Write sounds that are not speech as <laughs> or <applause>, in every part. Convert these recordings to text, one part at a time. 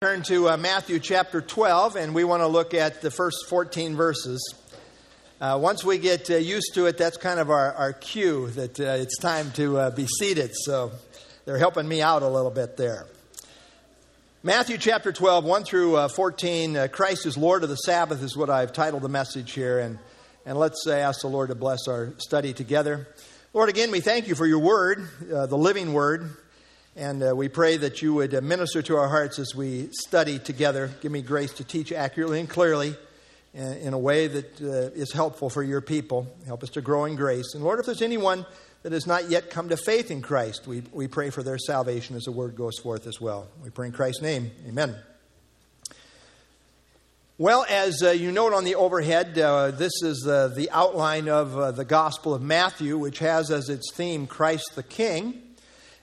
Turn to uh, Matthew chapter 12, and we want to look at the first 14 verses. Uh, once we get uh, used to it, that's kind of our, our cue that uh, it's time to uh, be seated. So they're helping me out a little bit there. Matthew chapter 12, 1 through uh, 14, Christ is Lord of the Sabbath is what I've titled the message here. And, and let's ask the Lord to bless our study together. Lord, again, we thank you for your word, the living word. And uh, we pray that you would uh, minister to our hearts as we study together. Give me grace to teach accurately and clearly in, uh, in a way that uh, is helpful for your people. Help us to grow in grace. And Lord, if there's anyone that has not yet come to faith in Christ, we, we pray for their salvation as the word goes forth as well. We pray in Christ's name. Amen. Well, as uh, you note on the overhead, uh, this is uh, the outline of the Gospel of Matthew, which has as its theme Christ the King.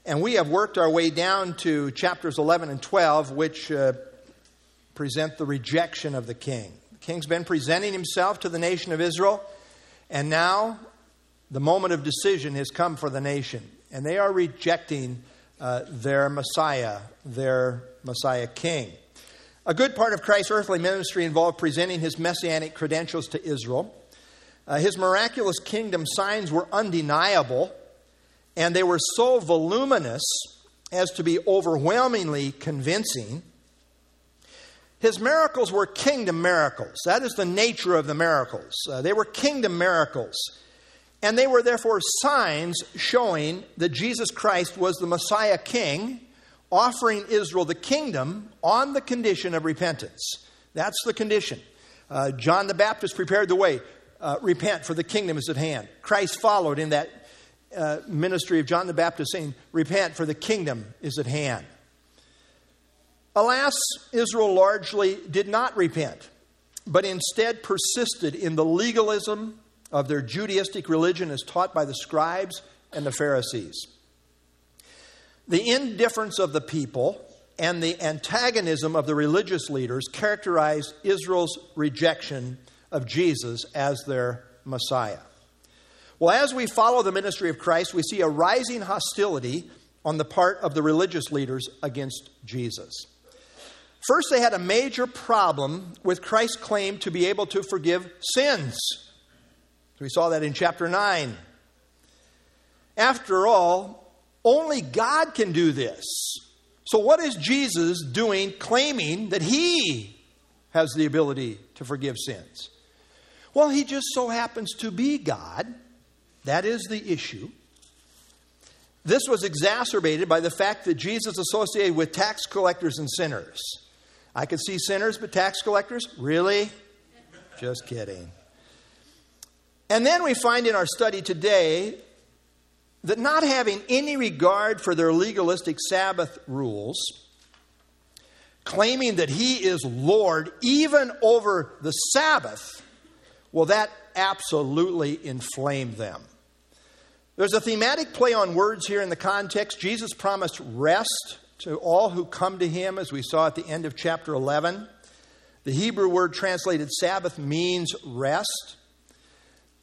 And we have worked our way down to chapters 11 and 12, which uh, present the rejection of the king. The king's been presenting himself to the nation of Israel, and now the moment of decision has come for the nation. And they are rejecting uh, their Messiah, their Messiah king. A good part of Christ's earthly ministry involved presenting his messianic credentials to Israel. Uh, his miraculous kingdom signs were undeniable and they were so voluminous as to be overwhelmingly convincing. His miracles were kingdom miracles. That is the nature of the miracles. Uh, they were kingdom miracles. And they were therefore signs showing that Jesus Christ was the Messiah King, offering Israel the kingdom on the condition of repentance. That's the condition. Uh, John the Baptist prepared the way. Uh, repent, for the kingdom is at hand. Christ followed in that uh, ministry of John the Baptist saying, Repent, for the kingdom is at hand. Alas, Israel largely did not repent, but instead persisted in the legalism of their Judaistic religion as taught by the scribes and the Pharisees. The indifference of the people and the antagonism of the religious leaders characterized Israel's rejection of Jesus as their Messiah. Well, as we follow the ministry of Christ, we see a rising hostility on the part of the religious leaders against Jesus. First, they had a major problem with Christ's claim to be able to forgive sins. We saw that in chapter 9. After all, only God can do this. So, what is Jesus doing claiming that he has the ability to forgive sins? Well, he just so happens to be God that is the issue. This was exacerbated by the fact that Jesus associated with tax collectors and sinners. I could see sinners, but tax collectors? Really? Just kidding. And then we find in our study today that not having any regard for their legalistic Sabbath rules, claiming that he is Lord even over the Sabbath, well, that absolutely inflamed them. There's a thematic play on words here in the context. Jesus promised rest to all who come to him, as we saw at the end of chapter 11. The Hebrew word translated Sabbath means rest.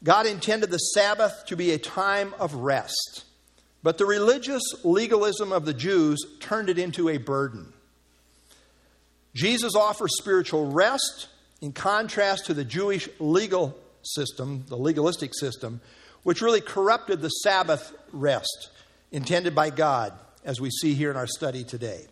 God intended the Sabbath to be a time of rest, but the religious legalism of the Jews turned it into a burden. Jesus offers spiritual rest in contrast to the Jewish legal system, the legalistic system, which really corrupted the Sabbath rest intended by God, as we see here in our study today.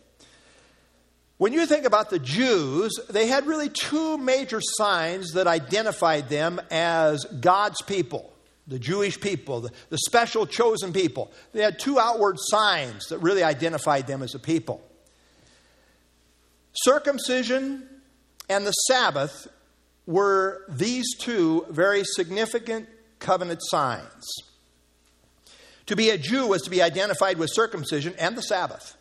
When you think about the Jews, they had really two major signs that identified them as God's people, the Jewish people, the, the special chosen people. They had two outward signs that really identified them as a people circumcision and the Sabbath were these two very significant covenant signs. To be a Jew was to be identified with circumcision and the Sabbath.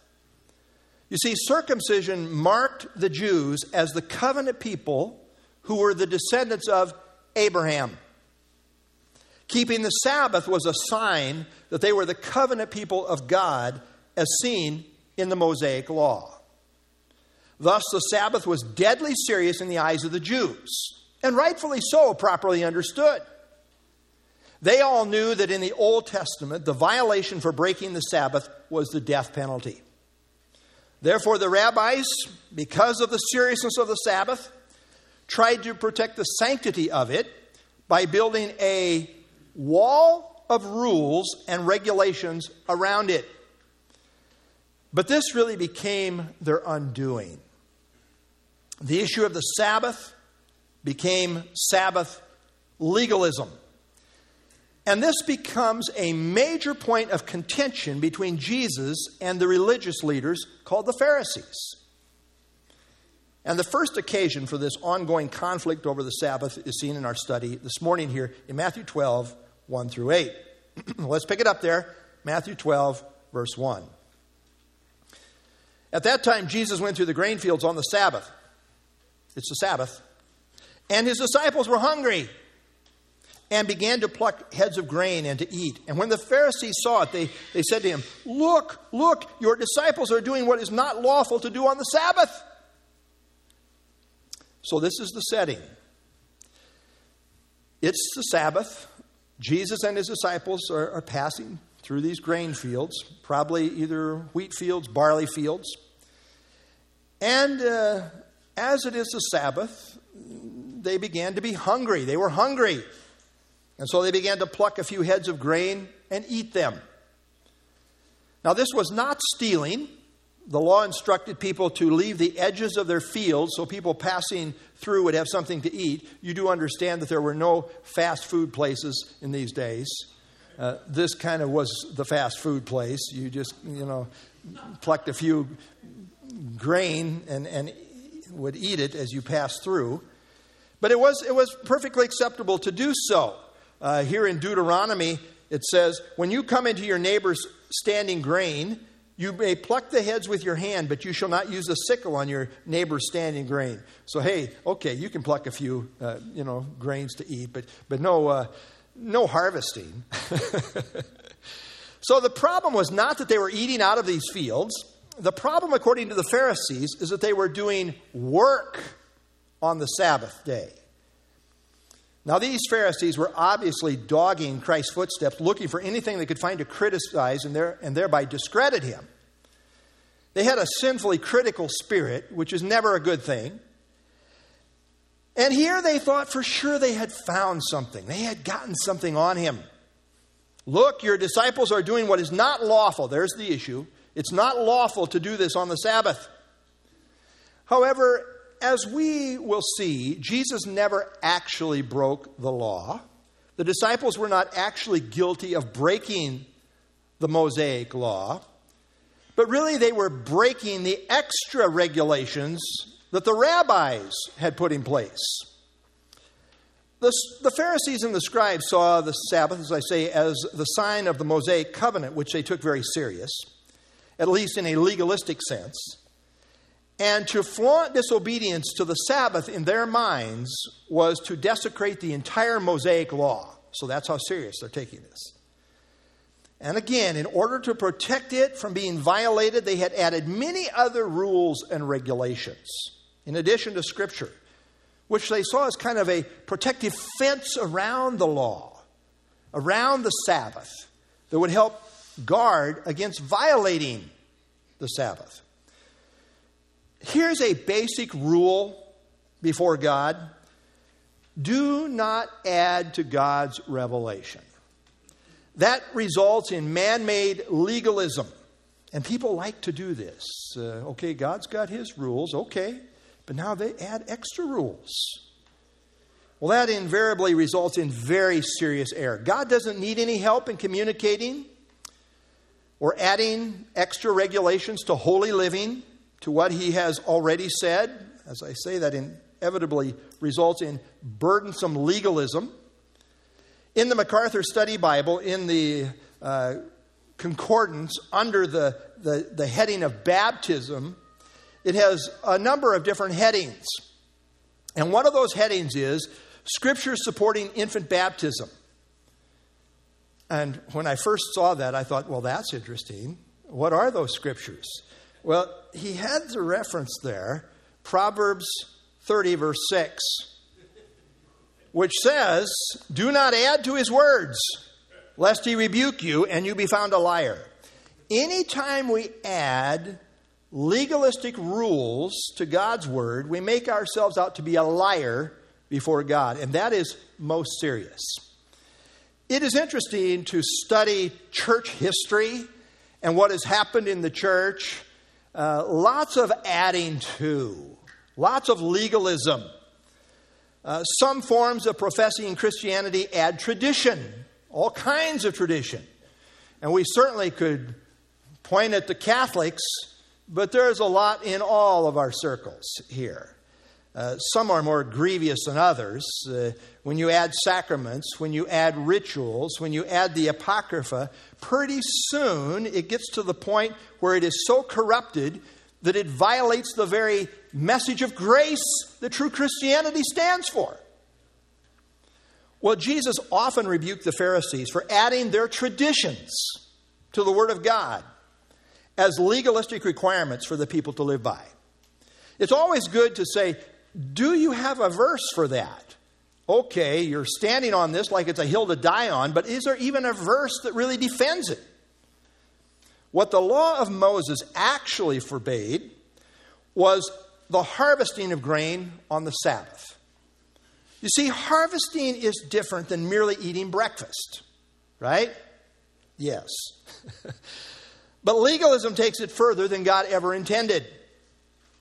You see, circumcision marked the Jews as the covenant people who were the descendants of Abraham. Keeping the Sabbath was a sign that they were the covenant people of God as seen in the Mosaic law. Thus, the Sabbath was deadly serious in the eyes of the Jews, and rightfully so, properly understood. They all knew that in the Old Testament, the violation for breaking the Sabbath was the death penalty. Therefore, the rabbis, because of the seriousness of the Sabbath, tried to protect the sanctity of it by building a wall of rules and regulations around it. But this really became their undoing. The issue of the Sabbath became Sabbath legalism. And this becomes a major point of contention between Jesus and the religious leaders called the Pharisees. And the first occasion for this ongoing conflict over the Sabbath is seen in our study this morning here in Matthew 12, 1 through 8. <clears throat> Let's pick it up there. Matthew 12, verse 1. At that time, Jesus went through the grain fields on the Sabbath. It's the Sabbath. And his disciples were hungry and began to pluck heads of grain and to eat. And when the Pharisees saw it, they, they said to him, Look, look, your disciples are doing what is not lawful to do on the Sabbath. So this is the setting. It's the Sabbath. Jesus and his disciples are, are passing through these grain fields, probably either wheat fields, barley fields. And uh, as it is the Sabbath, they began to be hungry. They were hungry. And so they began to pluck a few heads of grain and eat them. Now, this was not stealing. The law instructed people to leave the edges of their fields so people passing through would have something to eat. You do understand that there were no fast food places in these days. Uh, this kind of was the fast food place. You just, you know, plucked a few grain and, and would eat it as you passed through. But it was, it was perfectly acceptable to do so. Uh, here in Deuteronomy, it says, When you come into your neighbor's standing grain, you may pluck the heads with your hand, but you shall not use a sickle on your neighbor's standing grain. So, hey, okay, you can pluck a few, uh, you know, grains to eat, but, but no, uh, no harvesting. <laughs> so the problem was not that they were eating out of these fields. The problem, according to the Pharisees, is that they were doing work on the Sabbath day. Now, these Pharisees were obviously dogging Christ's footsteps, looking for anything they could find to criticize and, there, and thereby discredit him. They had a sinfully critical spirit, which is never a good thing. And here they thought for sure they had found something. They had gotten something on him. Look, your disciples are doing what is not lawful. There's the issue. It's not lawful to do this on the Sabbath. However, as we will see, Jesus never actually broke the law. The disciples were not actually guilty of breaking the Mosaic law, but really they were breaking the extra regulations that the rabbis had put in place. The, the, Pharisees and the scribes saw the Sabbath, as I say, as the sign of the Mosaic covenant, which they took very serious, at least in a legalistic sense. And to flaunt disobedience to the Sabbath in their minds was to desecrate the entire Mosaic law. So that's how serious they're taking this. And again, in order to protect it from being violated, they had added many other rules and regulations in addition to Scripture, which they saw as kind of a protective fence around the law, around the Sabbath, that would help guard against violating the Sabbath. Here's a basic rule before God do not add to God's revelation. That results in man made legalism. And people like to do this. Uh, okay, God's got his rules, okay, but now they add extra rules. Well, that invariably results in very serious error. God doesn't need any help in communicating or adding extra regulations to holy living to what he has already said. As I say, that inevitably results in burdensome legalism. In the MacArthur Study Bible, in the uh, concordance under the, the, the heading of baptism, it has a number of different headings. And one of those headings is Scripture supporting infant baptism. And when I first saw that, I thought, well, that's interesting. What are those scriptures? Well, he had the reference there, Proverbs 30, verse 6, which says, Do not add to his words, lest he rebuke you and you be found a liar. Anytime we add legalistic rules to God's word, we make ourselves out to be a liar before God, and that is most serious. It is interesting to study church history and what has happened in the church. Uh, lots of adding to, lots of legalism. Uh, some forms of professing Christianity add tradition, all kinds of tradition. And we certainly could point at the Catholics, but there's a lot in all of our circles here. Uh, some are more grievous than others. Uh, when you add sacraments, when you add rituals, when you add the Apocrypha, pretty soon it gets to the point where it is so corrupted that it violates the very message of grace that true Christianity stands for. Well, Jesus often rebuked the Pharisees for adding their traditions to the Word of God as legalistic requirements for the people to live by. It's always good to say, Do you have a verse for that? Okay, you're standing on this like it's a hill to die on, but is there even a verse that really defends it? What the law of Moses actually forbade was the harvesting of grain on the Sabbath. You see, harvesting is different than merely eating breakfast, right? Yes. <laughs> but legalism takes it further than God ever intended.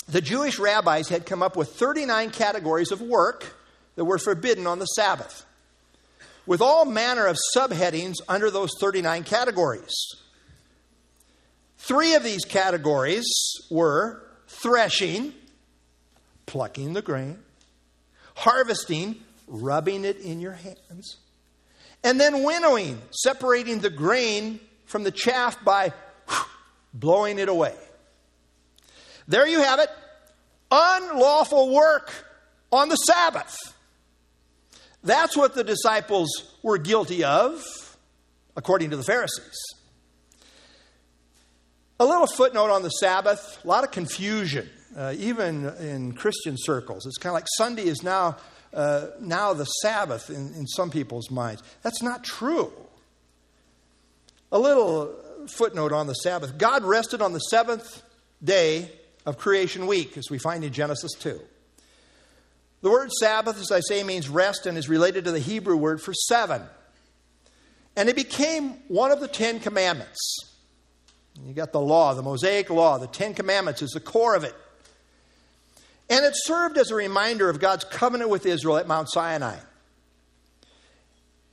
The Jewish rabbis had come up with 39 categories of work that were forbidden on the Sabbath, with all manner of subheadings under those 39 categories. Three of these categories were threshing, plucking the grain, harvesting, rubbing it in your hands, and then winnowing, separating the grain from the chaff by blowing it away. There you have it unlawful work on the Sabbath. That's what the disciples were guilty of, according to the Pharisees. A little footnote on the Sabbath, a lot of confusion, uh, even in Christian circles. It's kind of like Sunday is now, uh, now the Sabbath in, in some people's minds. That's not true. A little footnote on the Sabbath God rested on the seventh day of creation week, as we find in Genesis 2. The word Sabbath, as I say, means rest and is related to the Hebrew word for seven. And it became one of the Ten Commandments. You got the law, the Mosaic law, the Ten Commandments is the core of it. And it served as a reminder of God's covenant with Israel at Mount Sinai.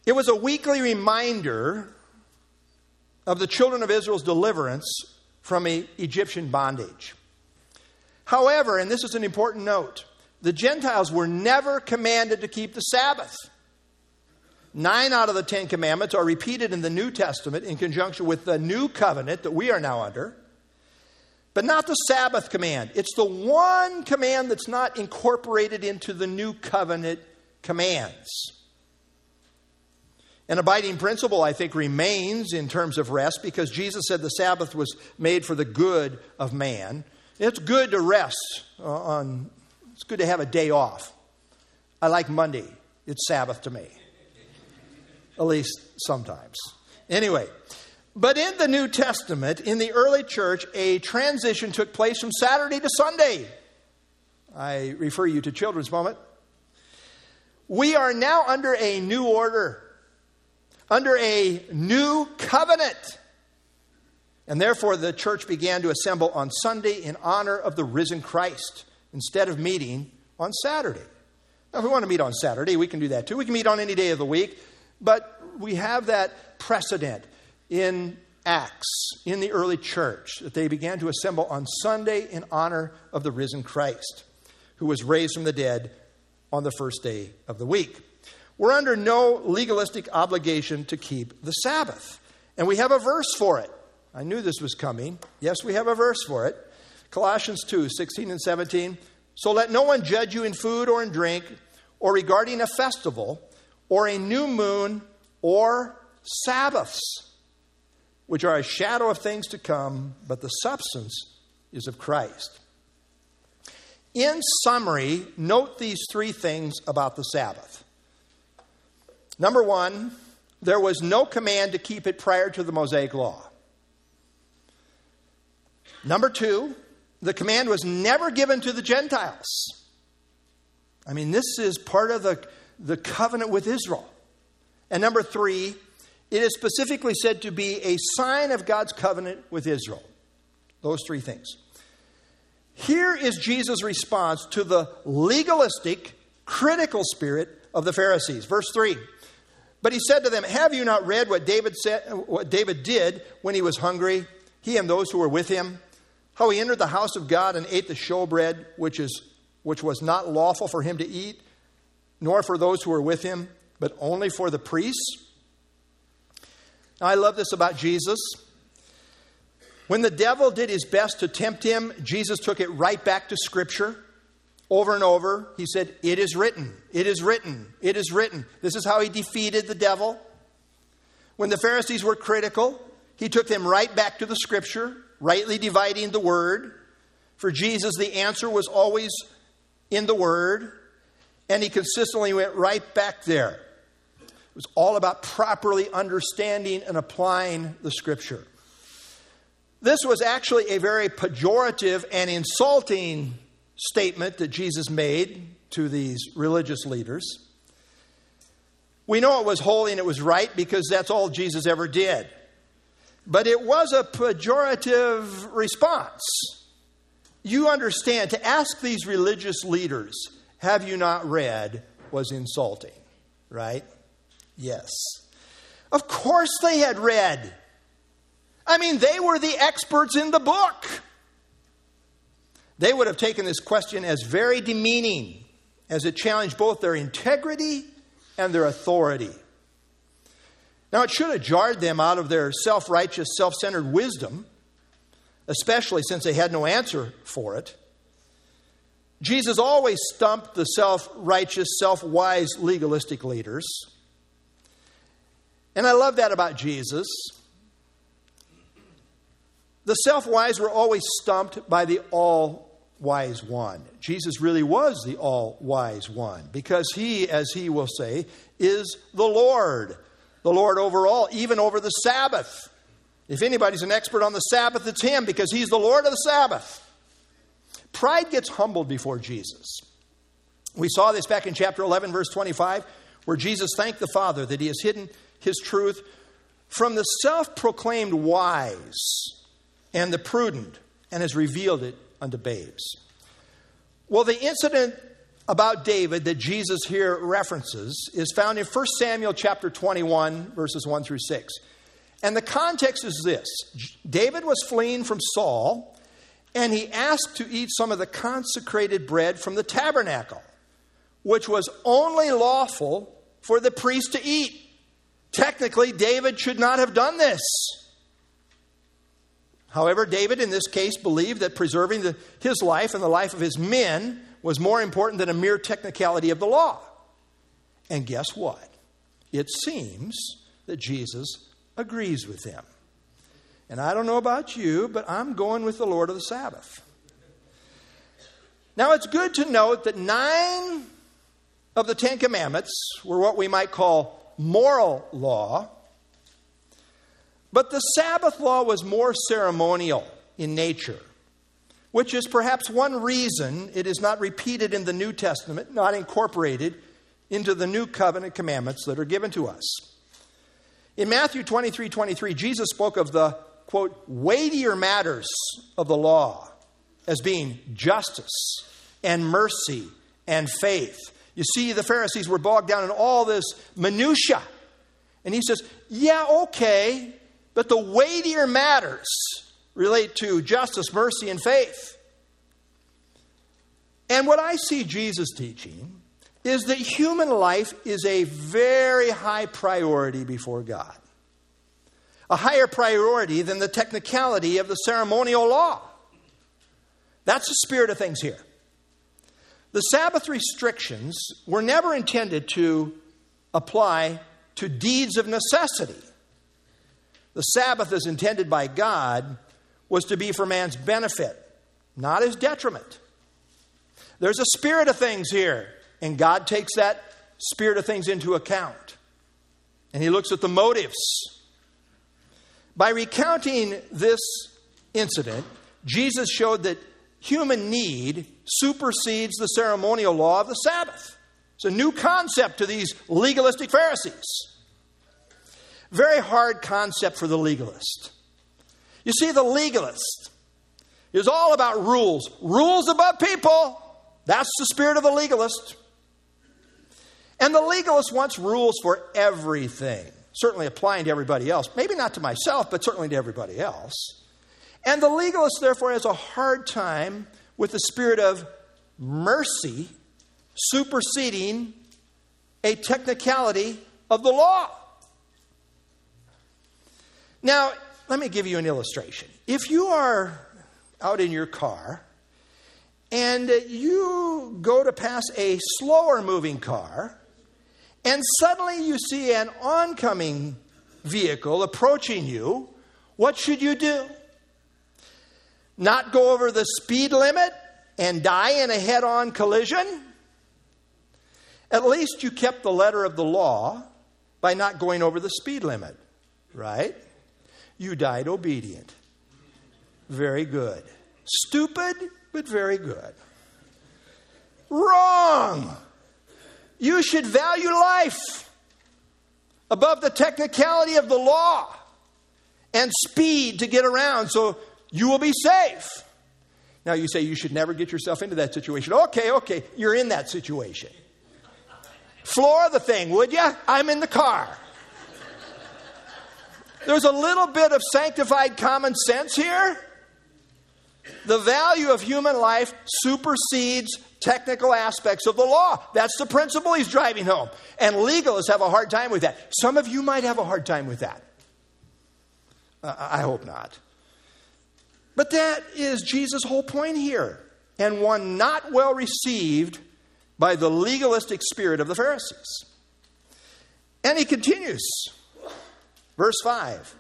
It was a weekly reminder of the children of Israel's deliverance from Egyptian bondage. However, and this is an important note, the Gentiles were never commanded to keep the Sabbath. Nine out of the Ten Commandments are repeated in the New Testament in conjunction with the new covenant that we are now under, but not the Sabbath command. It's the one command that's not incorporated into the new covenant commands. An abiding principle, I think, remains in terms of rest because Jesus said the Sabbath was made for the good of man. It's good to rest on, good to have a day off. I like Monday, it's Sabbath to me at least sometimes. Anyway, but in the New Testament, in the early church, a transition took place from Saturday to Sunday. I refer you to Children's Moment. We are now under a new order, under a new covenant. And therefore, the church began to assemble on Sunday in honor of the risen Christ instead of meeting on Saturday. Now, if we want to meet on Saturday, we can do that too. We can meet on any day of the week. But we have that precedent in Acts, in the early church, that they began to assemble on Sunday in honor of the risen Christ, who was raised from the dead on the first day of the week. We're under no legalistic obligation to keep the Sabbath. And we have a verse for it. I knew this was coming. Yes, we have a verse for it. Colossians 2 16 and 17. So let no one judge you in food or in drink, or regarding a festival or a new moon, or Sabbaths, which are a shadow of things to come, but the substance is of Christ. In summary, note these three things about the Sabbath. Number one, there was no command to keep it prior to the Mosaic Law. Number two, the command was never given to the Gentiles. I mean, this is part of the, the covenant with Israel. And number three, it is specifically said to be a sign of God's covenant with Israel. Those three things. Here is Jesus' response to the legalistic, critical spirit of the Pharisees. Verse 3. But he said to them, Have you not read what David said what David did when he was hungry, he and those who were with him? How he entered the house of God and ate the showbread, which is which was not lawful for him to eat, nor for those who were with him, but only for the priests. Now, I love this about Jesus. When the devil did his best to tempt him, Jesus took it right back to Scripture. Over and over, he said, It is written, it is written, it is written. This is how he defeated the devil. When the Pharisees were critical, he took them right back to the Scripture, rightly dividing the word. For Jesus, the answer was always in the word, and he consistently went right back there. It was all about properly understanding and applying the Scripture. This was actually a very pejorative and insulting statement that Jesus made to these religious leaders. We know it was holy and it was right because that's all Jesus ever did. But it was a pejorative response. You understand, to ask these religious leaders, have you not read, was insulting, right? Yes. Of course they had read. I mean, they were the experts in the book. They would have taken this question as very demeaning, as it challenged both their integrity and their authority. Now, it should have jarred them out of their self righteous, self centered wisdom, especially since they had no answer for it. Jesus always stumped the self righteous, self wise, legalistic leaders. And I love that about Jesus. The self wise were always stumped by the all wise one. Jesus really was the all wise one because he, as he will say, is the Lord. The Lord over all, even over the Sabbath. If anybody's an expert on the Sabbath, it's him because he's the Lord of the Sabbath. Pride gets humbled before Jesus. We saw this back in chapter 11, verse 25, where Jesus thanked the Father that he has hidden his truth from the self proclaimed wise and the prudent and has revealed it unto babes. Well, the incident about David that Jesus here references is found in 1 Samuel chapter 21 verses 1 through 6. And the context is this. David was fleeing from Saul and he asked to eat some of the consecrated bread from the tabernacle, which was only lawful for the priest to eat. Technically, David should not have done this. However, David in this case believed that preserving the, his life and the life of his men was more important than a mere technicality of the law. And guess what? It seems that Jesus agrees with him. And I don't know about you, but I'm going with the Lord of the Sabbath. Now, it's good to note that nine of the Ten Commandments were what we might call moral law, but the Sabbath law was more ceremonial in nature, which is perhaps one reason it is not repeated in the New Testament, not incorporated into the new covenant commandments that are given to us. In Matthew 23 23, Jesus spoke of the, quote, weightier matters of the law as being justice and mercy and faith. You see, the Pharisees were bogged down in all this minutia. And he says, Yeah, okay, but the weightier matters relate to justice, mercy, and faith. And what I see Jesus teaching is that human life is a very high priority before God. A higher priority than the technicality of the ceremonial law. That's the spirit of things here. The Sabbath restrictions were never intended to apply to deeds of necessity the Sabbath, is intended by God, was to be for man's benefit, not his detriment. There's a spirit of things here, and God takes that spirit of things into account. And he looks at the motives. By recounting this incident, Jesus showed that human need supersedes the ceremonial law of the Sabbath. It's a new concept to these legalistic Pharisees. Very hard concept for the legalist. You see, the legalist is all about rules. Rules above people. That's the spirit of the legalist. And the legalist wants rules for everything, certainly applying to everybody else. Maybe not to myself, but certainly to everybody else. And the legalist, therefore, has a hard time with the spirit of mercy superseding a technicality of the law. Now, let me give you an illustration. If you are out in your car and you go to pass a slower moving car, and suddenly you see an oncoming vehicle approaching you, what should you do? Not go over the speed limit and die in a head on collision? At least you kept the letter of the law by not going over the speed limit, right? You died obedient. Very good. Stupid, but very good. Wrong. You should value life above the technicality of the law and speed to get around so you will be safe. Now you say you should never get yourself into that situation. Okay, okay, you're in that situation. Floor the thing, would you? I'm in the car. There's a little bit of sanctified common sense here. The value of human life supersedes technical aspects of the law. That's the principle he's driving home. And legalists have a hard time with that. Some of you might have a hard time with that. Uh, I hope not. But that is Jesus' whole point here, and one not well received by the legalistic spirit of the Pharisees. And he continues, verse 5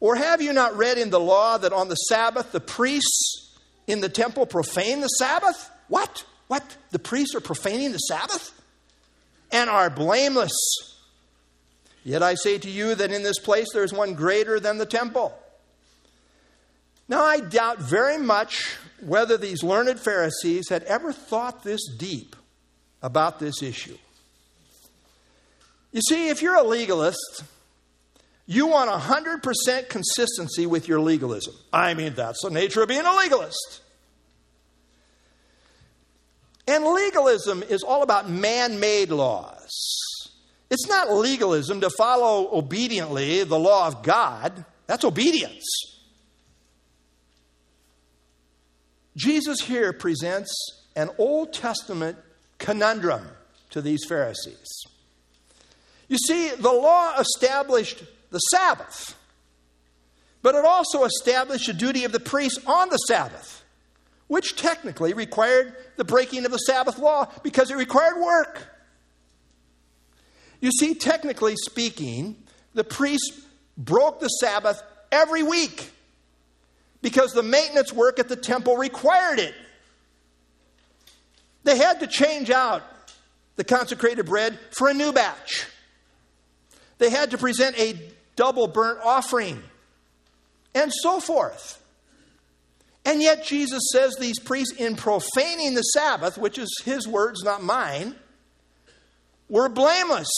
Or have you not read in the law that on the Sabbath the priests in the temple profane the Sabbath? What? What? The priests are profaning the Sabbath? And are blameless. Yet I say to you that in this place there is one greater than the temple. Now, I doubt very much whether these learned Pharisees had ever thought this deep about this issue. You see, if you're a legalist, you want 100% consistency with your legalism. I mean, that's the nature of being a legalist. And legalism is all about man made laws. It's not legalism to follow obediently the law of God, that's obedience. Jesus here presents an Old Testament conundrum to these Pharisees. You see, the law established the Sabbath, but it also established the duty of the priest on the Sabbath, which technically required the breaking of the Sabbath law because it required work. You see, technically speaking, the priest broke the Sabbath every week because the maintenance work at the temple required it. They had to change out the consecrated bread for a new batch. They had to present a double burnt offering, and so forth. And yet, Jesus says these priests, in profaning the Sabbath, which is his words, not mine, were blameless.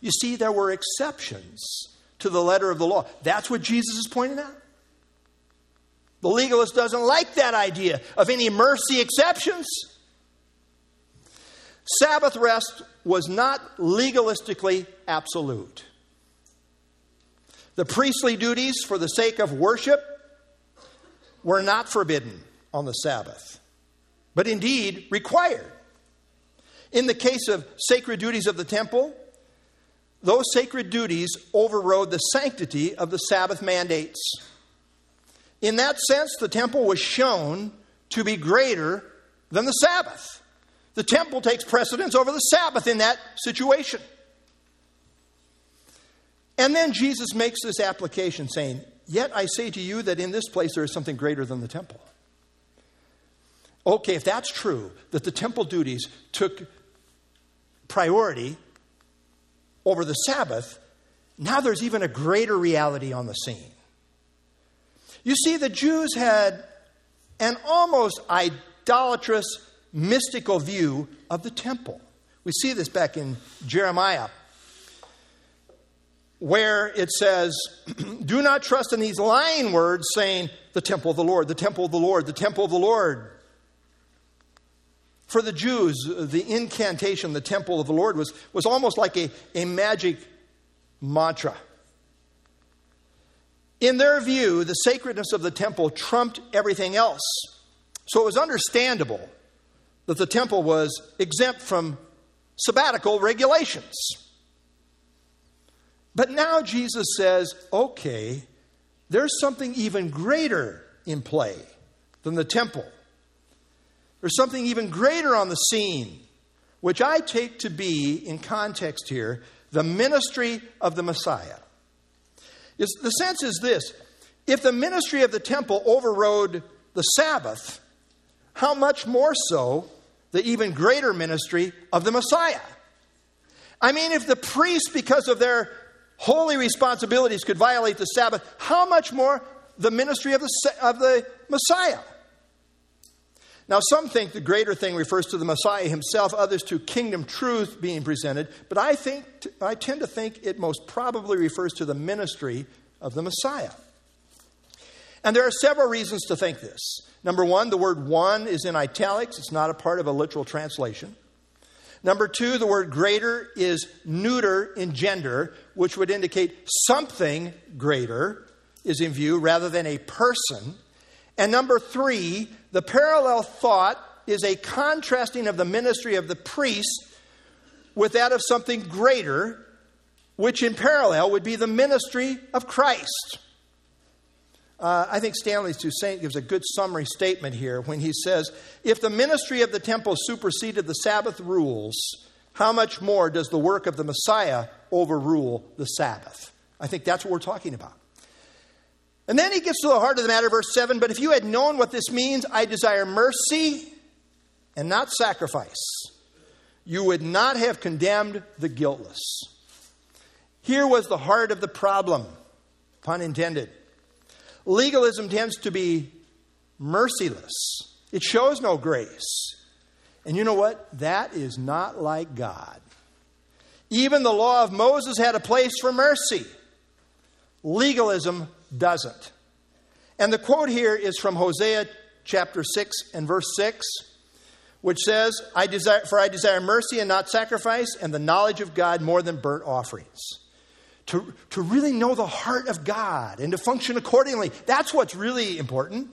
You see, there were exceptions to the letter of the law. That's what Jesus is pointing out. The legalist doesn't like that idea of any mercy exceptions. Sabbath rest was not legalistically absolute. The priestly duties for the sake of worship were not forbidden on the Sabbath, but indeed required. In the case of sacred duties of the temple, those sacred duties overrode the sanctity of the Sabbath mandates. In that sense, the temple was shown to be greater than the Sabbath. The temple takes precedence over the Sabbath in that situation. And then Jesus makes this application saying, Yet I say to you that in this place there is something greater than the temple. Okay, if that's true, that the temple duties took priority over the Sabbath, now there's even a greater reality on the scene. You see, the Jews had an almost idolatrous, mystical view of the temple. We see this back in Jeremiah, where it says, <clears throat> Do not trust in these lying words saying, The temple of the Lord, the temple of the Lord, the temple of the Lord. For the Jews, the incantation, the temple of the Lord, was, was almost like a, a magic mantra. In their view, the sacredness of the temple trumped everything else. So it was understandable that the temple was exempt from sabbatical regulations. But now Jesus says, okay, there's something even greater in play than the temple. There's something even greater on the scene, which I take to be, in context here, the ministry of the Messiah. the sense is this if the ministry of the temple overrode the Sabbath, how much more so the even greater ministry of the Messiah? I mean, if the priests, because of their holy responsibilities, could violate the Sabbath, how much more the ministry of the, of the Messiah? Now, some think the greater thing refers to the Messiah himself, others to kingdom truth being presented, but I, think, I tend to think it most probably refers to the ministry of the Messiah. And there are several reasons to think this. Number one, the word one is in italics, it's not a part of a literal translation. Number two, the word greater is neuter in gender, which would indicate something greater is in view rather than a person. And number three, the parallel thought is a contrasting of the ministry of the priest with that of something greater, which in parallel would be the ministry of Christ. Uh, I think Stanley Toussaint gives a good summary statement here when he says, If the ministry of the temple superseded the Sabbath rules, how much more does the work of the Messiah overrule the Sabbath? I think that's what we're talking about. And then he gets to the heart of the matter, verse 7 But if you had known what this means, I desire mercy and not sacrifice, you would not have condemned the guiltless. Here was the heart of the problem, pun intended. Legalism tends to be merciless, it shows no grace. And you know what? That is not like God. Even the law of Moses had a place for mercy. Legalism doesn't. And the quote here is from Hosea chapter 6 and verse 6, which says, I desire, For I desire mercy and not sacrifice, and the knowledge of God more than burnt offerings. To, to really know the heart of God and to function accordingly. That's what's really important.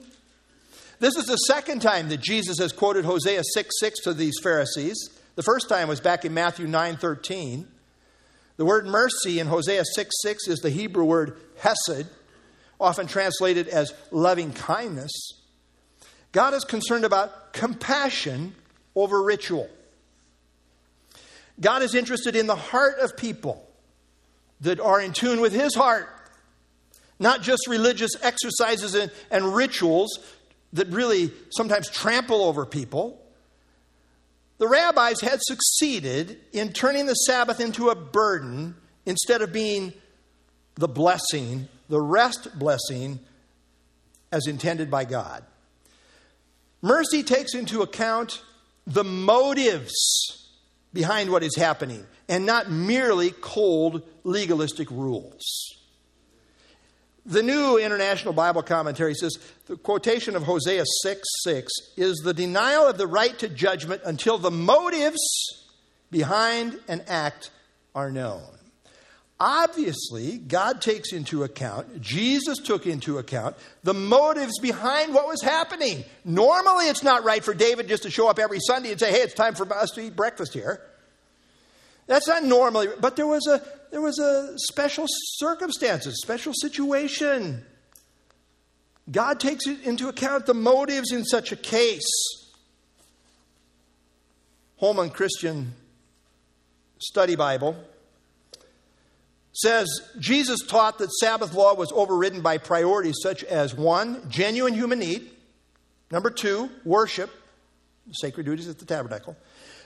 This is the second time that Jesus has quoted Hosea 6 6 to these Pharisees. The first time was back in Matthew 9 13. The word mercy in Hosea 6 6 is the Hebrew word hesed, often translated as loving kindness. God is concerned about compassion over ritual. God is interested in the heart of people that are in tune with His heart, not just religious exercises and, and rituals that really sometimes trample over people. The rabbis had succeeded in turning the Sabbath into a burden instead of being the blessing the rest blessing as intended by God. Mercy takes into account the motives behind what is happening and not merely cold legalistic rules. The New International Bible Commentary says the quotation of Hosea 6 6 is the denial of the right to judgment until the motives behind an act are known. Obviously, God takes into account, Jesus took into account the motives behind what was happening. Normally, it's not right for David just to show up every Sunday and say, hey, it's time for us to eat breakfast here. That's not normally, but there was a, there was a special circumstances, special situation. God takes into account the motives in such a case. Holman Christian Study Bible says Jesus taught that Sabbath law was overridden by priorities such as one, genuine human need, number two, worship, sacred duties at the tabernacle,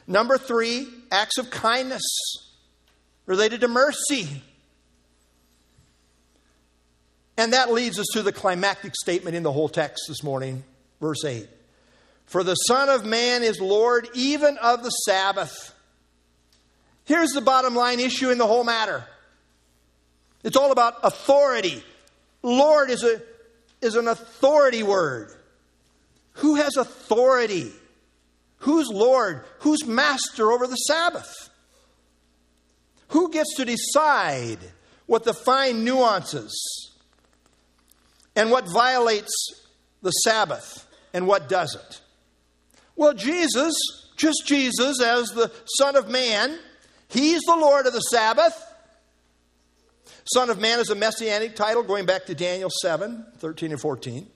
number three, acts of kindness related to mercy. And that leads us to the climactic statement in the whole text this morning, verse 8. For the Son of Man is Lord even of the Sabbath. Here's the bottom line issue in the whole matter it's all about authority. Lord is, a, is an authority word. Who has authority? Who's Lord? Who's master over the Sabbath? Who gets to decide what the fine nuances and what violates the Sabbath and what doesn't? Well, Jesus, just Jesus as the Son of Man, He's the Lord of the Sabbath. Son of Man is a messianic title going back to Daniel 7 13 and 14.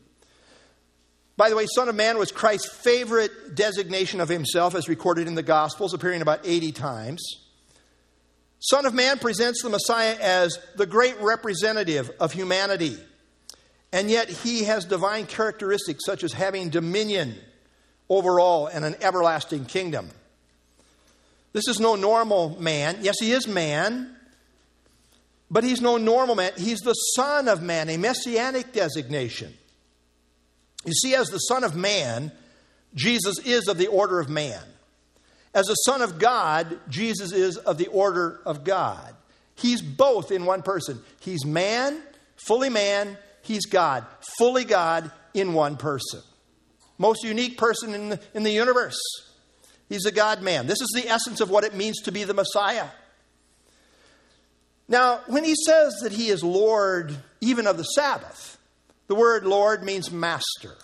By the way, Son of Man was Christ's favorite designation of himself as recorded in the Gospels, appearing about 80 times. Son of Man presents the Messiah as the great representative of humanity. And yet he has divine characteristics such as having dominion over all and an everlasting kingdom. This is no normal man. Yes, he is man, but he's no normal man. He's the Son of Man, a messianic designation. You see, as the Son of Man, Jesus is of the order of man. As the Son of God, Jesus is of the order of God. He's both in one person. He's man, fully man, he's God, fully God in one person. Most unique person in the, in the universe. He's a God man. This is the essence of what it means to be the Messiah. Now, when he says that he is Lord even of the Sabbath, the word Lord means master,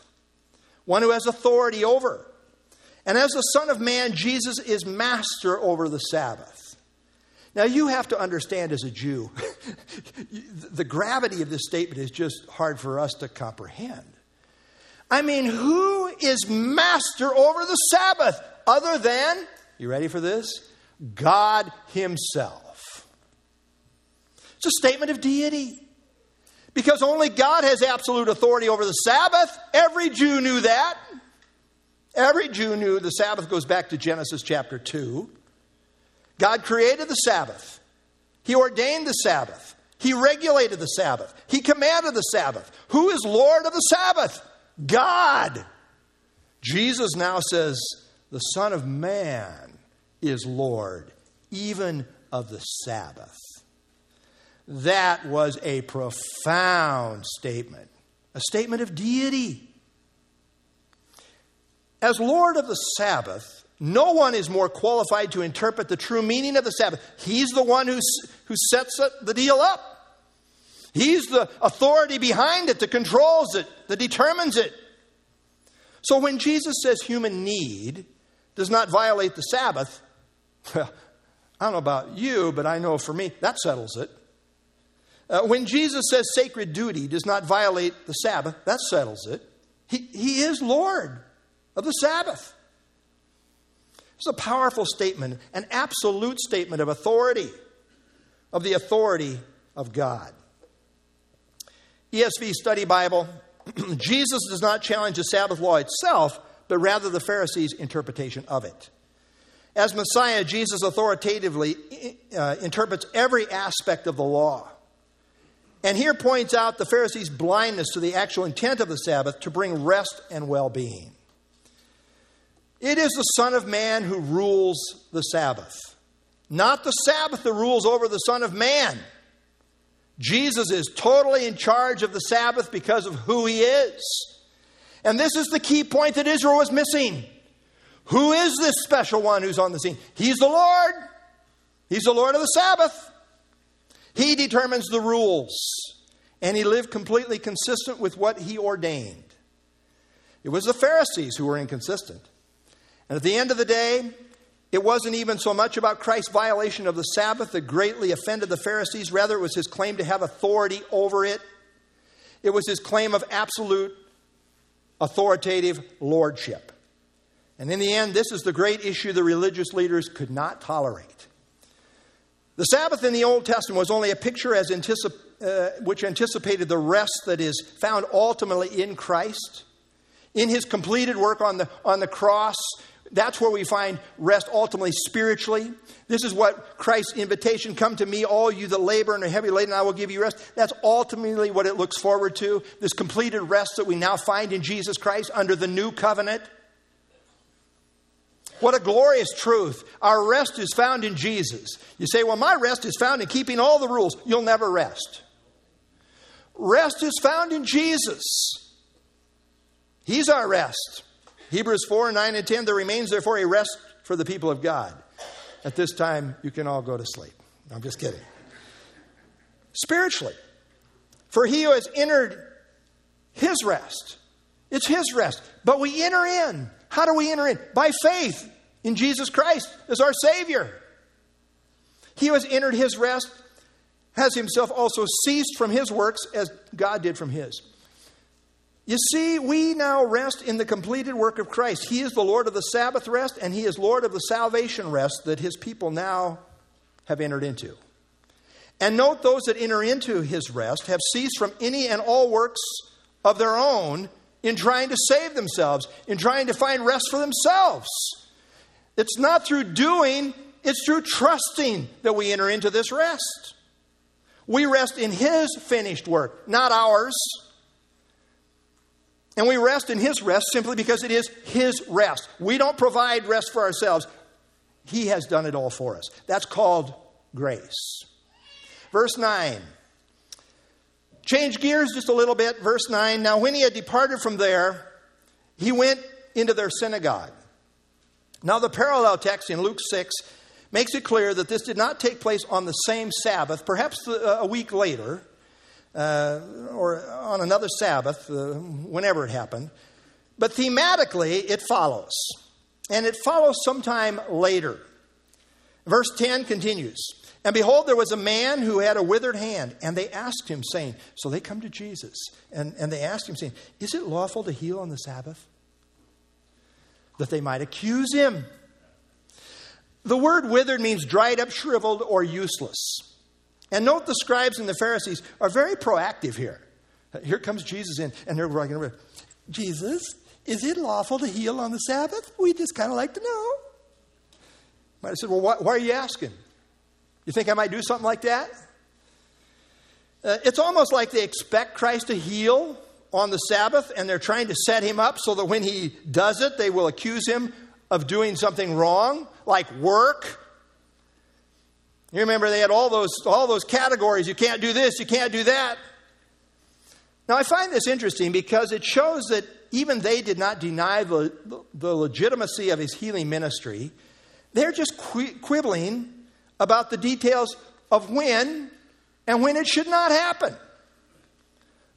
one who has authority over. And as the Son of Man, Jesus is master over the Sabbath. Now, you have to understand as a Jew, <laughs> the gravity of this statement is just hard for us to comprehend. I mean, who is master over the Sabbath other than, you ready for this? God Himself. It's a statement of deity. Because only God has absolute authority over the Sabbath. Every Jew knew that. Every Jew knew the Sabbath goes back to Genesis chapter 2. God created the Sabbath, He ordained the Sabbath, He regulated the Sabbath, He commanded the Sabbath. Who is Lord of the Sabbath? God. Jesus now says, The Son of Man is Lord, even of the Sabbath. That was a profound statement, a statement of deity. As Lord of the Sabbath, no one is more qualified to interpret the true meaning of the Sabbath. He's the one who, who sets the deal up. He's the authority behind it, that controls it, that determines it. So when Jesus says human need does not violate the Sabbath, well, <laughs> I don't know about you, but I know for me, that settles it. Uh, when Jesus says sacred duty does not violate the Sabbath, that settles it. He, he is Lord of the Sabbath. It's a powerful statement, an absolute statement of authority, of the authority of God. ESV Study Bible <clears throat> Jesus does not challenge the Sabbath law itself, but rather the Pharisees' interpretation of it. As Messiah, Jesus authoritatively uh, interprets every aspect of the law. And here points out the Pharisees' blindness to the actual intent of the Sabbath to bring rest and well being. It is the Son of Man who rules the Sabbath, not the Sabbath that rules over the Son of Man. Jesus is totally in charge of the Sabbath because of who he is. And this is the key point that Israel was missing. Who is this special one who's on the scene? He's the Lord. He's the Lord of the Sabbath. He determines the rules, and he lived completely consistent with what he ordained. It was the Pharisees who were inconsistent. And at the end of the day, it wasn't even so much about Christ's violation of the Sabbath that greatly offended the Pharisees. Rather, it was his claim to have authority over it. It was his claim of absolute authoritative lordship. And in the end, this is the great issue the religious leaders could not tolerate. The Sabbath in the Old Testament was only a picture as anticip- uh, which anticipated the rest that is found ultimately in Christ. In his completed work on the, on the cross, that's where we find rest ultimately spiritually. This is what Christ's invitation come to me, all you that labor and are heavy laden, I will give you rest. That's ultimately what it looks forward to. This completed rest that we now find in Jesus Christ under the new covenant. What a glorious truth. Our rest is found in Jesus. You say, Well, my rest is found in keeping all the rules. You'll never rest. Rest is found in Jesus. He's our rest. Hebrews 4 9 and 10 there remains therefore a rest for the people of God. At this time, you can all go to sleep. I'm just kidding. Spiritually, for he who has entered his rest, it's his rest, but we enter in. How do we enter in? By faith in Jesus Christ as our Savior. He who has entered his rest has himself also ceased from his works as God did from his. You see, we now rest in the completed work of Christ. He is the Lord of the Sabbath rest, and He is Lord of the salvation rest that His people now have entered into. And note those that enter into His rest have ceased from any and all works of their own in trying to save themselves, in trying to find rest for themselves. It's not through doing, it's through trusting that we enter into this rest. We rest in His finished work, not ours. And we rest in His rest simply because it is His rest. We don't provide rest for ourselves, He has done it all for us. That's called grace. Verse 9. Change gears just a little bit. Verse 9. Now, when he had departed from there, he went into their synagogue. Now, the parallel text in Luke 6 makes it clear that this did not take place on the same Sabbath, perhaps a week later, uh, or on another Sabbath, uh, whenever it happened. But thematically, it follows. And it follows sometime later. Verse 10 continues And behold, there was a man who had a withered hand, and they asked him, saying, So they come to Jesus, and, and they asked him, saying, Is it lawful to heal on the Sabbath? That they might accuse him. The word withered means dried up, shriveled, or useless. And note the scribes and the Pharisees are very proactive here. Here comes Jesus in, and they're walking around. Jesus, is it lawful to heal on the Sabbath? We just kind of like to know. Might have said, Well, why, why, are you asking? You think I might do something like that? Uh, it's almost like they expect Christ to heal on the Sabbath, and they're trying to set him up so that when he does it, they will accuse him of doing something wrong, like work. You remember they had all those, all those categories. You can't do this, you can't do that. Now, I find this interesting because it shows that even they did not deny the, the legitimacy of his healing ministry. They're just quibbling about the details of when and when it should not happen.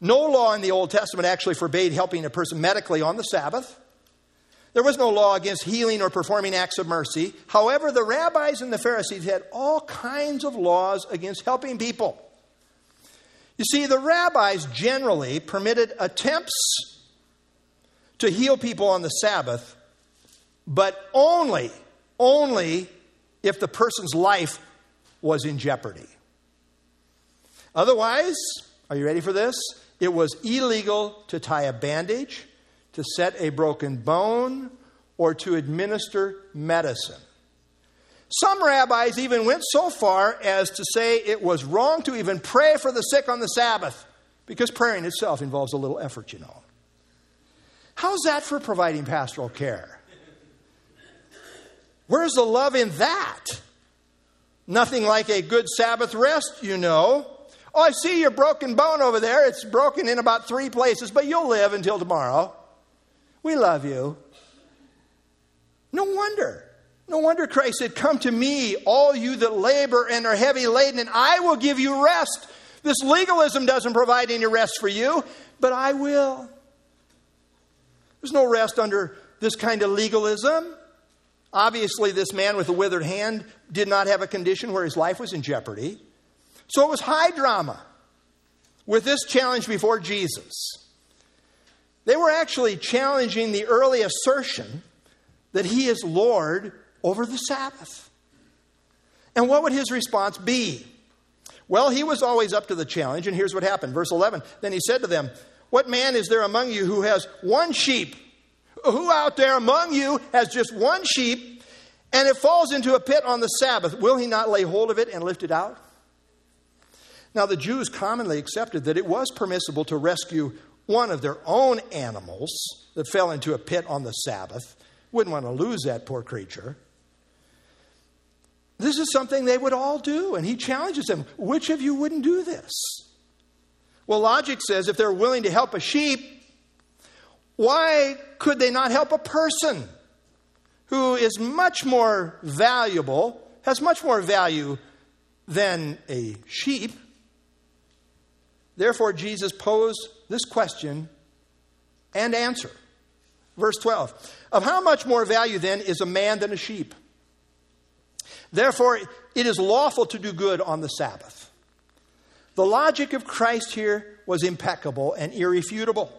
No law in the Old Testament actually forbade helping a person medically on the Sabbath. There was no law against healing or performing acts of mercy. However, the rabbis and the Pharisees had all kinds of laws against helping people. You see, the rabbis generally permitted attempts to heal people on the Sabbath, but only, only if the person's life was in jeopardy. Otherwise, are you ready for this? It was illegal to tie a bandage to set a broken bone, or to administer medicine. Some rabbis even went so far as to say it was wrong to even pray for the sick on the Sabbath, because praying itself involves a little effort, you know. How's that for providing pastoral care? Where's the love in that? Nothing like a good Sabbath rest, you know. Oh, I see your broken bone over there. It's broken in about three places, but you'll live until tomorrow. We love you. No wonder. No wonder Christ said, Come to me, all you that labor and are heavy laden, and I will give you rest. This legalism doesn't provide any rest for you, but I will. There's no rest under this kind of legalism. Obviously, this man with a withered hand did not have a condition where his life was in jeopardy. So it was high drama with this challenge before Jesus. They were actually challenging the early assertion that he is Lord over the Sabbath. And what would his response be? Well, he was always up to the challenge, and here's what happened. Verse 11 Then he said to them, What man is there among you who has one sheep who out there among you has just one sheep and it falls into a pit on the Sabbath? Will he not lay hold of it and lift it out? Now, the Jews commonly accepted that it was permissible to rescue one of their own animals that fell into a pit on the Sabbath. Wouldn't want to lose that poor creature. This is something they would all do, and he challenges them. Which of you wouldn't do this? Well, logic says if they're willing to help a sheep, why could they not help a person who is much more valuable, has much more value than a sheep? Therefore, Jesus posed this question and answer. Verse 12 Of how much more value then is a man than a sheep? Therefore, it is lawful to do good on the Sabbath. The logic of Christ here was impeccable and irrefutable.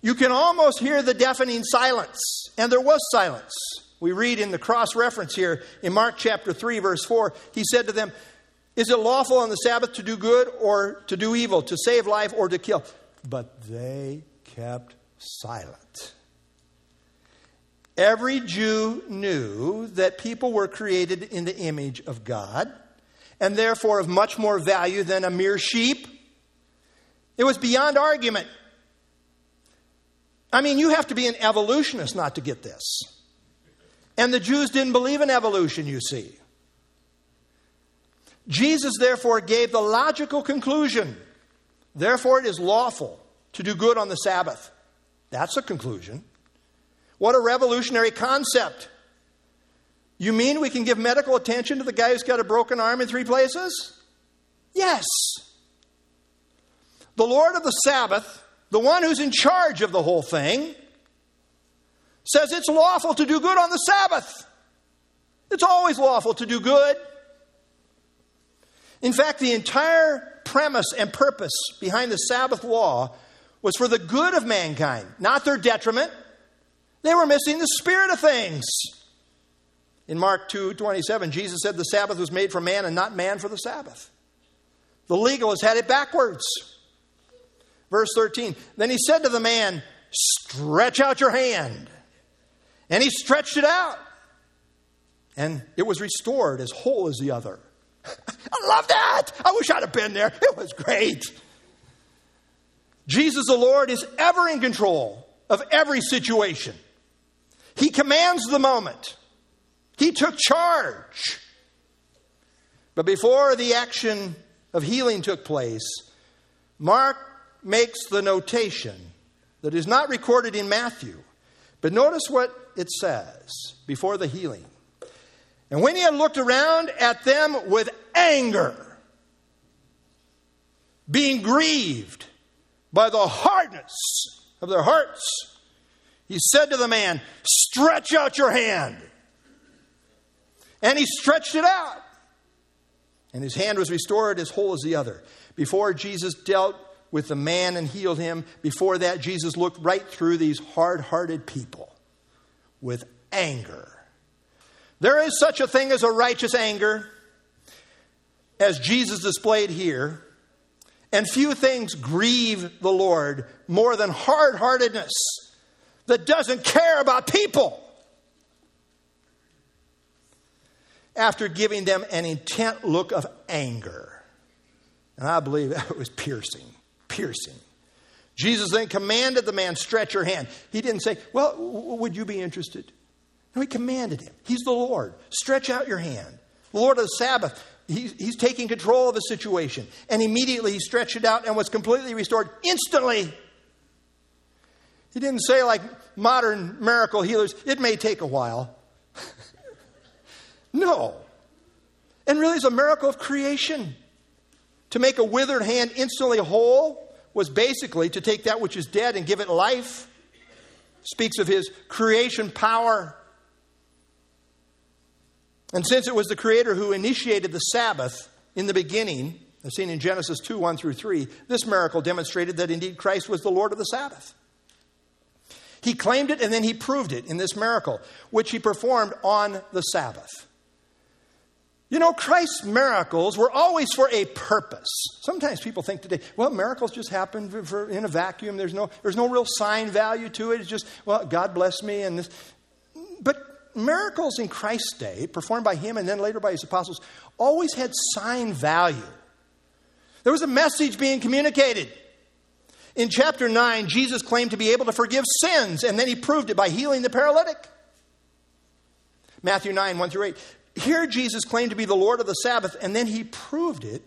You can almost hear the deafening silence, and there was silence. We read in the cross reference here in Mark chapter 3, verse 4, he said to them, Is it lawful on the Sabbath to do good or to do evil, to save life or to kill? But they kept silent. Every Jew knew that people were created in the image of God and therefore of much more value than a mere sheep. It was beyond argument. I mean, you have to be an evolutionist not to get this. And the Jews didn't believe in evolution, you see. Jesus, therefore, gave the logical conclusion therefore, it is lawful to do good on the Sabbath. That's a conclusion. What a revolutionary concept. You mean we can give medical attention to the guy who's got a broken arm in three places? Yes. The Lord of the Sabbath, the one who's in charge of the whole thing, says it's lawful to do good on the Sabbath. It's always lawful to do good. In fact, the entire premise and purpose behind the Sabbath law was for the good of mankind, not their detriment. They were missing the spirit of things. In Mark 2 27, Jesus said the Sabbath was made for man and not man for the Sabbath. The legalists had it backwards. Verse 13, then he said to the man, Stretch out your hand. And he stretched it out. And it was restored as whole as the other. <laughs> I love that. I wish I'd have been there. It was great. Jesus the Lord is ever in control of every situation. He commands the moment. He took charge. But before the action of healing took place, Mark makes the notation that is not recorded in Matthew. But notice what it says before the healing. And when he had looked around at them with anger, being grieved by the hardness of their hearts, he said to the man, Stretch out your hand. And he stretched it out. And his hand was restored as whole as the other. Before Jesus dealt with the man and healed him, before that, Jesus looked right through these hard hearted people with anger. There is such a thing as a righteous anger, as Jesus displayed here. And few things grieve the Lord more than hard heartedness that doesn't care about people. After giving them an intent look of anger. And I believe that was piercing, piercing. Jesus then commanded the man, Stretch your hand. He didn't say, Well, would you be interested? No, he commanded him. He's the Lord. Stretch out your hand. The Lord of the Sabbath, he's, he's taking control of the situation. And immediately he stretched it out and was completely restored instantly. He didn't say, like modern miracle healers, it may take a while. <laughs> no. And really, it's a miracle of creation. To make a withered hand instantly whole was basically to take that which is dead and give it life. Speaks of his creation power. And since it was the Creator who initiated the Sabbath in the beginning, as seen in Genesis 2 1 through 3, this miracle demonstrated that indeed Christ was the Lord of the Sabbath. He claimed it and then he proved it in this miracle, which he performed on the Sabbath. You know, Christ's miracles were always for a purpose. Sometimes people think today, well, miracles just happen for, for, in a vacuum. There's no, there's no real sign value to it. It's just, well, God bless me. And this. But miracles in Christ's day, performed by him and then later by his apostles, always had sign value. There was a message being communicated. In chapter 9, Jesus claimed to be able to forgive sins, and then he proved it by healing the paralytic. Matthew 9, 1 through 8. Here, Jesus claimed to be the Lord of the Sabbath, and then he proved it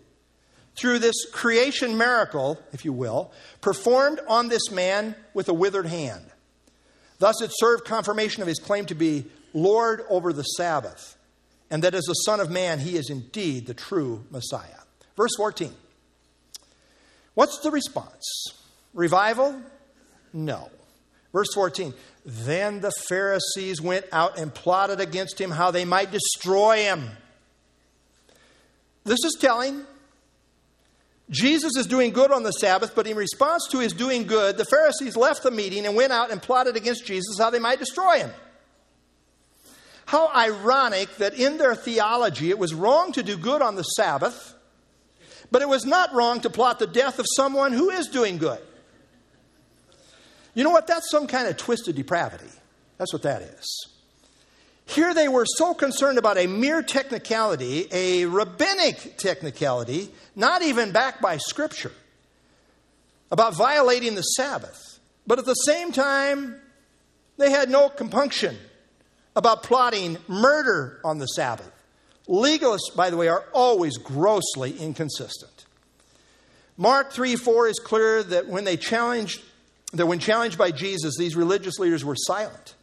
through this creation miracle, if you will, performed on this man with a withered hand. Thus, it served confirmation of his claim to be Lord over the Sabbath, and that as the Son of Man, he is indeed the true Messiah. Verse 14. What's the response? Revival? No. Verse 14. Then the Pharisees went out and plotted against him how they might destroy him. This is telling. Jesus is doing good on the Sabbath, but in response to his doing good, the Pharisees left the meeting and went out and plotted against Jesus how they might destroy him. How ironic that in their theology it was wrong to do good on the Sabbath, but it was not wrong to plot the death of someone who is doing good. You know what? That's some kind of twisted depravity. That's what that is. Here they were so concerned about a mere technicality, a rabbinic technicality, not even backed by Scripture, about violating the Sabbath. But at the same time, they had no compunction about plotting murder on the Sabbath. Legalists, by the way, are always grossly inconsistent. Mark 3 4 is clear that when they challenged that when challenged by Jesus, these religious leaders were silent.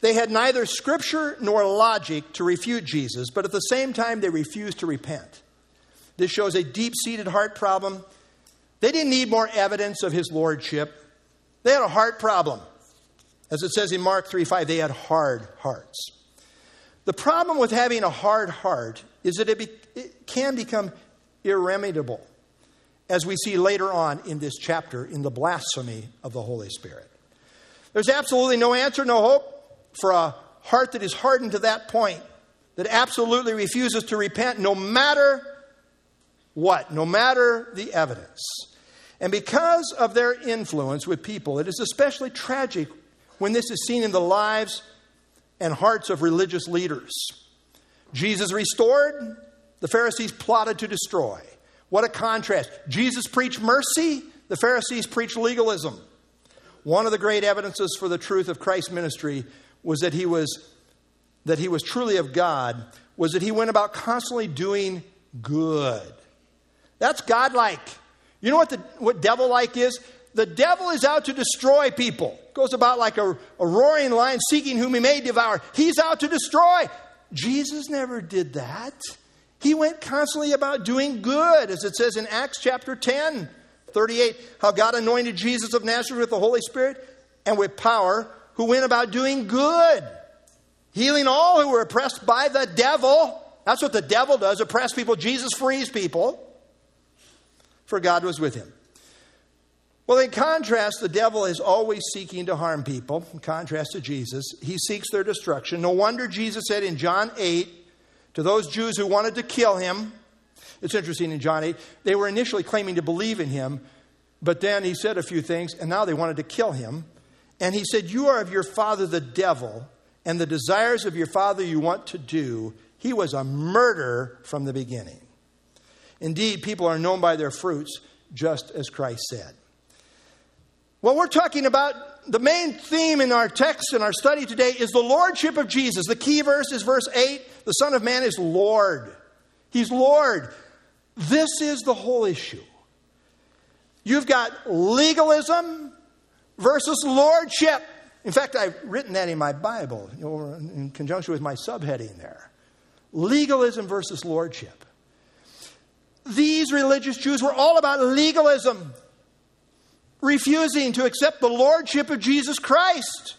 They had neither scripture nor logic to refute Jesus, but at the same time, they refused to repent. This shows a deep seated heart problem. They didn't need more evidence of his lordship, they had a heart problem. As it says in Mark 3 5, they had hard hearts. The problem with having a hard heart is that it, be, it can become irremediable as we see later on in this chapter in the blasphemy of the Holy Spirit. There's absolutely no answer, no hope for a heart that is hardened to that point, that absolutely refuses to repent no matter what, no matter the evidence. And because of their influence with people, it is especially tragic when this is seen in the lives and hearts of religious leaders. Jesus restored, the Pharisees plotted to destroy. What a contrast. Jesus preached mercy, the Pharisees preached legalism. One of the great evidences for the truth of Christ's ministry was that he was that he was truly of God was that he went about constantly doing good. That's godlike. You know what the what devil like is? The devil is out to destroy people. Goes about like a, a roaring lion seeking whom he may devour. He's out to destroy. Jesus never did that. He went constantly about doing good, as it says in Acts chapter 10, 38, how God anointed Jesus of Nazareth with the Holy Spirit and with power, who went about doing good, healing all who were oppressed by the devil. That's what the devil does oppress people. Jesus frees people, for God was with him. Well, in contrast, the devil is always seeking to harm people. In contrast to Jesus, he seeks their destruction. No wonder Jesus said in John 8, to those Jews who wanted to kill him. It's interesting in John 8, they were initially claiming to believe in him, but then he said a few things, and now they wanted to kill him. And he said, You are of your father the devil, and the desires of your father you want to do. He was a murderer from the beginning. Indeed, people are known by their fruits, just as Christ said. Well, we're talking about the main theme in our text and our study today is the lordship of Jesus. The key verse is verse 8 the Son of Man is Lord. He's Lord. This is the whole issue. You've got legalism versus lordship. In fact, I've written that in my Bible in conjunction with my subheading there. Legalism versus lordship. These religious Jews were all about legalism, refusing to accept the lordship of Jesus Christ.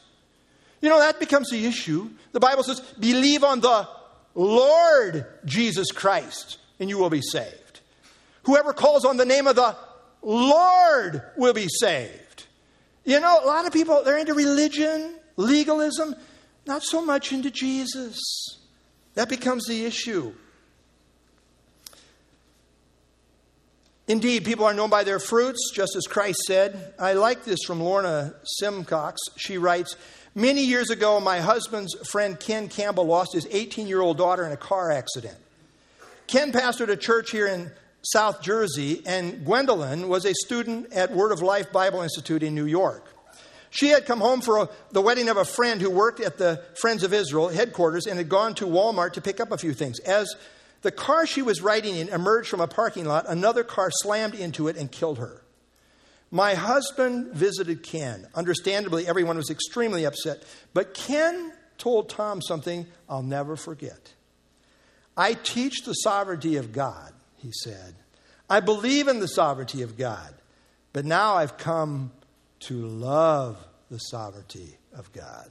You know, that becomes the issue. The Bible says, believe on the Lord Jesus Christ, and you will be saved. Whoever calls on the name of the Lord will be saved. You know, a lot of people, they're into religion, legalism, not so much into Jesus. That becomes the issue. Indeed, people are known by their fruits, just as Christ said. I like this from Lorna Simcox. She writes Many years ago, my husband's friend Ken Campbell lost his 18 year old daughter in a car accident. Ken pastored a church here in South Jersey, and Gwendolyn was a student at Word of Life Bible Institute in New York. She had come home for a, the wedding of a friend who worked at the Friends of Israel headquarters and had gone to Walmart to pick up a few things. As the car she was riding in emerged from a parking lot, another car slammed into it and killed her. My husband visited Ken. Understandably, everyone was extremely upset, but Ken told Tom something I'll never forget. I teach the sovereignty of God, he said. I believe in the sovereignty of God, but now I've come to love the sovereignty of God.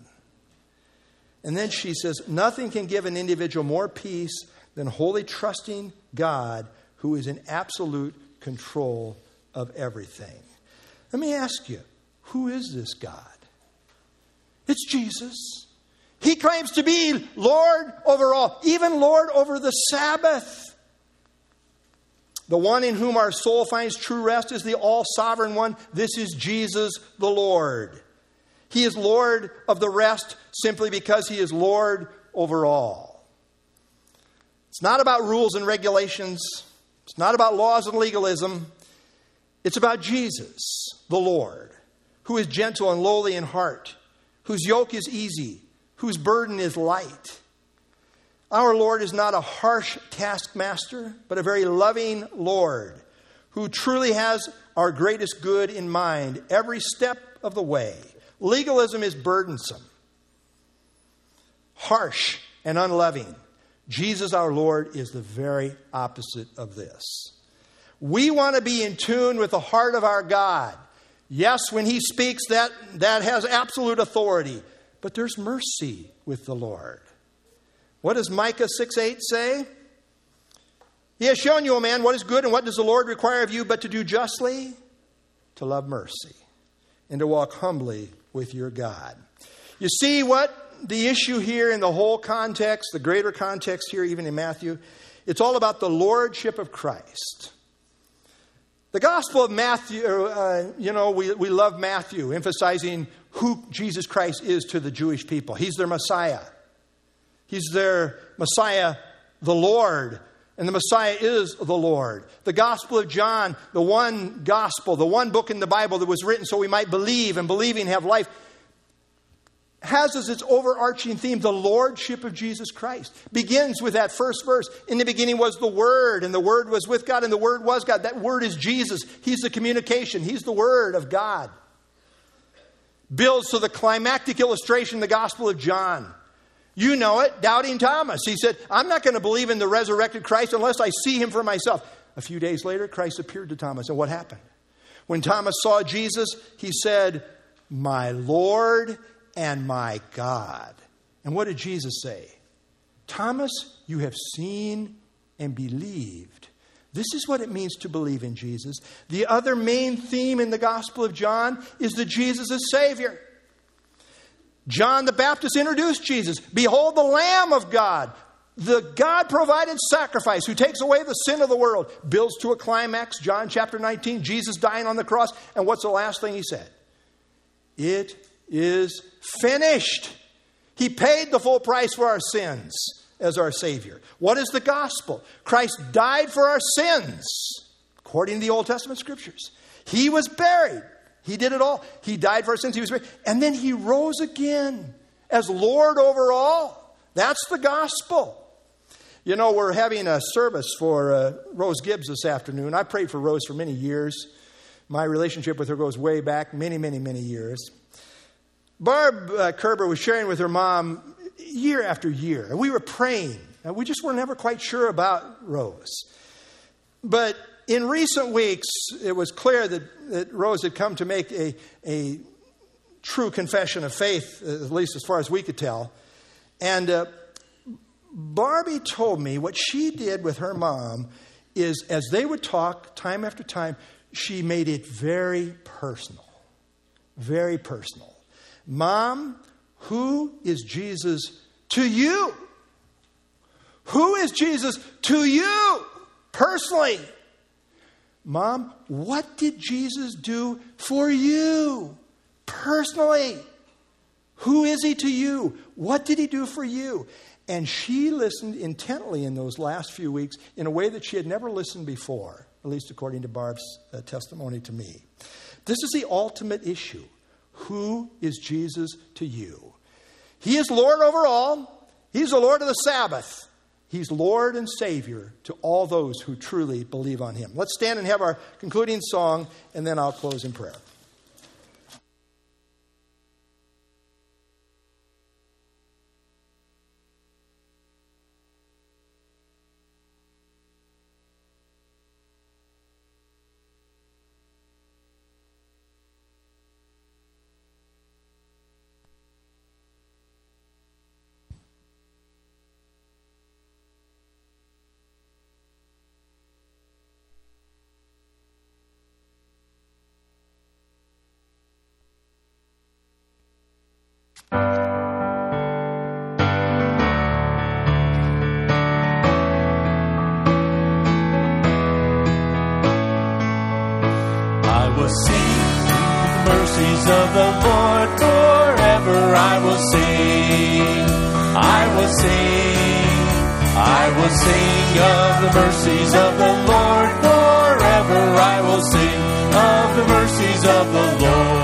And then she says, Nothing can give an individual more peace than wholly trusting God who is in absolute control of everything. Let me ask you, who is this God? It's Jesus. He claims to be Lord over all, even Lord over the Sabbath. The one in whom our soul finds true rest is the all sovereign one. This is Jesus the Lord. He is Lord of the rest simply because he is Lord over all. It's not about rules and regulations, it's not about laws and legalism. It's about Jesus, the Lord, who is gentle and lowly in heart, whose yoke is easy whose burden is light. Our Lord is not a harsh taskmaster, but a very loving Lord who truly has our greatest good in mind every step of the way. Legalism is burdensome, harsh, and unloving. Jesus, our Lord, is the very opposite of this. We want to be in tune with the heart of our God. Yes, when He speaks, that, that has absolute authority but there's mercy with the Lord. What does Micah 6 8 say? He has shown you, O man, what is good and what does the Lord require of you but to do justly, to love mercy, and to walk humbly with your God. You see what the issue here in the whole context, the greater context here, even in Matthew, it's all about the lordship of Christ. The Gospel of Matthew, uh, you know, we, we love Matthew, emphasizing who Jesus Christ is to the Jewish people. He's their Messiah. He's their Messiah, the Lord. And the Messiah is the Lord. The Gospel of John, the one gospel, the one book in the Bible that was written so we might believe and believing have life, has as its overarching theme the lordship of Jesus Christ. Begins with that first verse. In the beginning was the Word, and the Word was with God, and the Word was God. That Word is Jesus. He's the communication, He's the Word of God. Builds to the climactic illustration, the Gospel of John. You know it, doubting Thomas. He said, I'm not going to believe in the resurrected Christ unless I see him for myself. A few days later, Christ appeared to Thomas, and what happened? When Thomas saw Jesus, he said, My Lord and my God. And what did Jesus say? Thomas, you have seen and believed. This is what it means to believe in Jesus. The other main theme in the Gospel of John is that Jesus is Savior. John the Baptist introduced Jesus. Behold, the Lamb of God, the God provided sacrifice who takes away the sin of the world. Builds to a climax, John chapter 19, Jesus dying on the cross. And what's the last thing he said? It is finished. He paid the full price for our sins as our Savior. What is the gospel? Christ died for our sins, according to the Old Testament scriptures. He was buried. He did it all. He died for our sins. He was buried. And then he rose again as Lord over all. That's the gospel. You know, we're having a service for uh, Rose Gibbs this afternoon. I prayed for Rose for many years. My relationship with her goes way back, many, many, many years. Barb uh, Kerber was sharing with her mom year after year, and we were praying. And we just were never quite sure about Rose. But in recent weeks, it was clear that, that Rose had come to make a, a true confession of faith, at least as far as we could tell. And uh, Barbie told me what she did with her mom is as they would talk time after time, she made it very personal. Very personal. Mom, who is Jesus to you? Who is Jesus to you personally? Mom, what did Jesus do for you personally? Who is he to you? What did he do for you? And she listened intently in those last few weeks in a way that she had never listened before, at least according to Barb's uh, testimony to me. This is the ultimate issue. Who is Jesus to you? He is Lord over all, He's the Lord of the Sabbath. He's Lord and Savior to all those who truly believe on Him. Let's stand and have our concluding song, and then I'll close in prayer. will sing of the mercies of the Lord. Forever I will sing of the mercies of the Lord.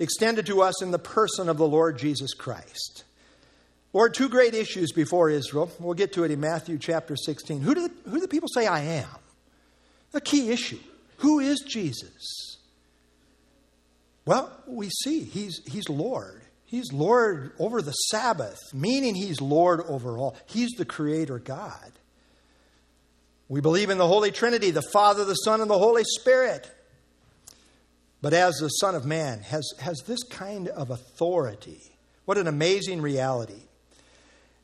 extended to us in the person of the Lord Jesus Christ. Lord, two great issues before Israel. We'll get to it in Matthew chapter 16. Who do the, who do the people say I am? The key issue. Who is Jesus? Well, we see he's, he's Lord. He's Lord over the Sabbath, meaning he's Lord over all. He's the Creator God. We believe in the Holy Trinity, the Father, the Son, and the Holy Spirit. But as the Son of Man has, has this kind of authority. What an amazing reality.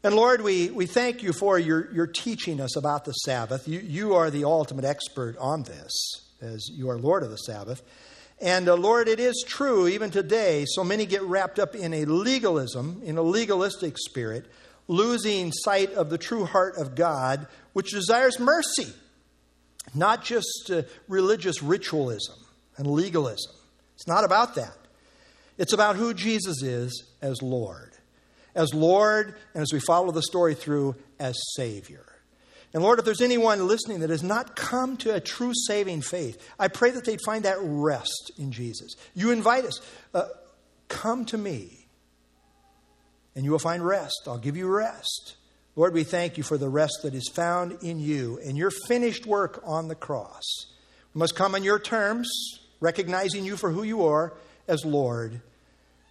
And Lord, we, we thank you for your, your teaching us about the Sabbath. You, you are the ultimate expert on this, as you are Lord of the Sabbath. And uh, Lord, it is true, even today, so many get wrapped up in a legalism, in a legalistic spirit, losing sight of the true heart of God, which desires mercy, not just uh, religious ritualism and legalism. It's not about that. It's about who Jesus is as Lord. As Lord, and as we follow the story through, as Savior. And Lord, if there's anyone listening that has not come to a true saving faith, I pray that they'd find that rest in Jesus. You invite us, uh, come to me, and you will find rest. I'll give you rest. Lord, we thank you for the rest that is found in you and your finished work on the cross. We must come on your terms, recognizing you for who you are as Lord,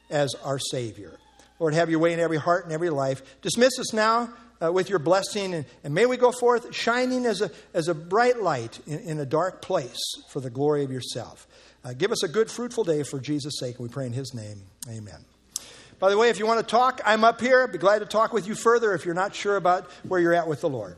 as our Savior. Lord, have your way in every heart and every life. Dismiss us now uh, with your blessing, and, and, may we go forth shining as a, as a bright light in, in a dark place for the glory of yourself. Uh, give us a good, fruitful day for Jesus' sake, we pray in his name. Amen. By the way, if you want to talk, I'm up here. I'd be glad to talk with you further if you're not sure about where you're at with the Lord.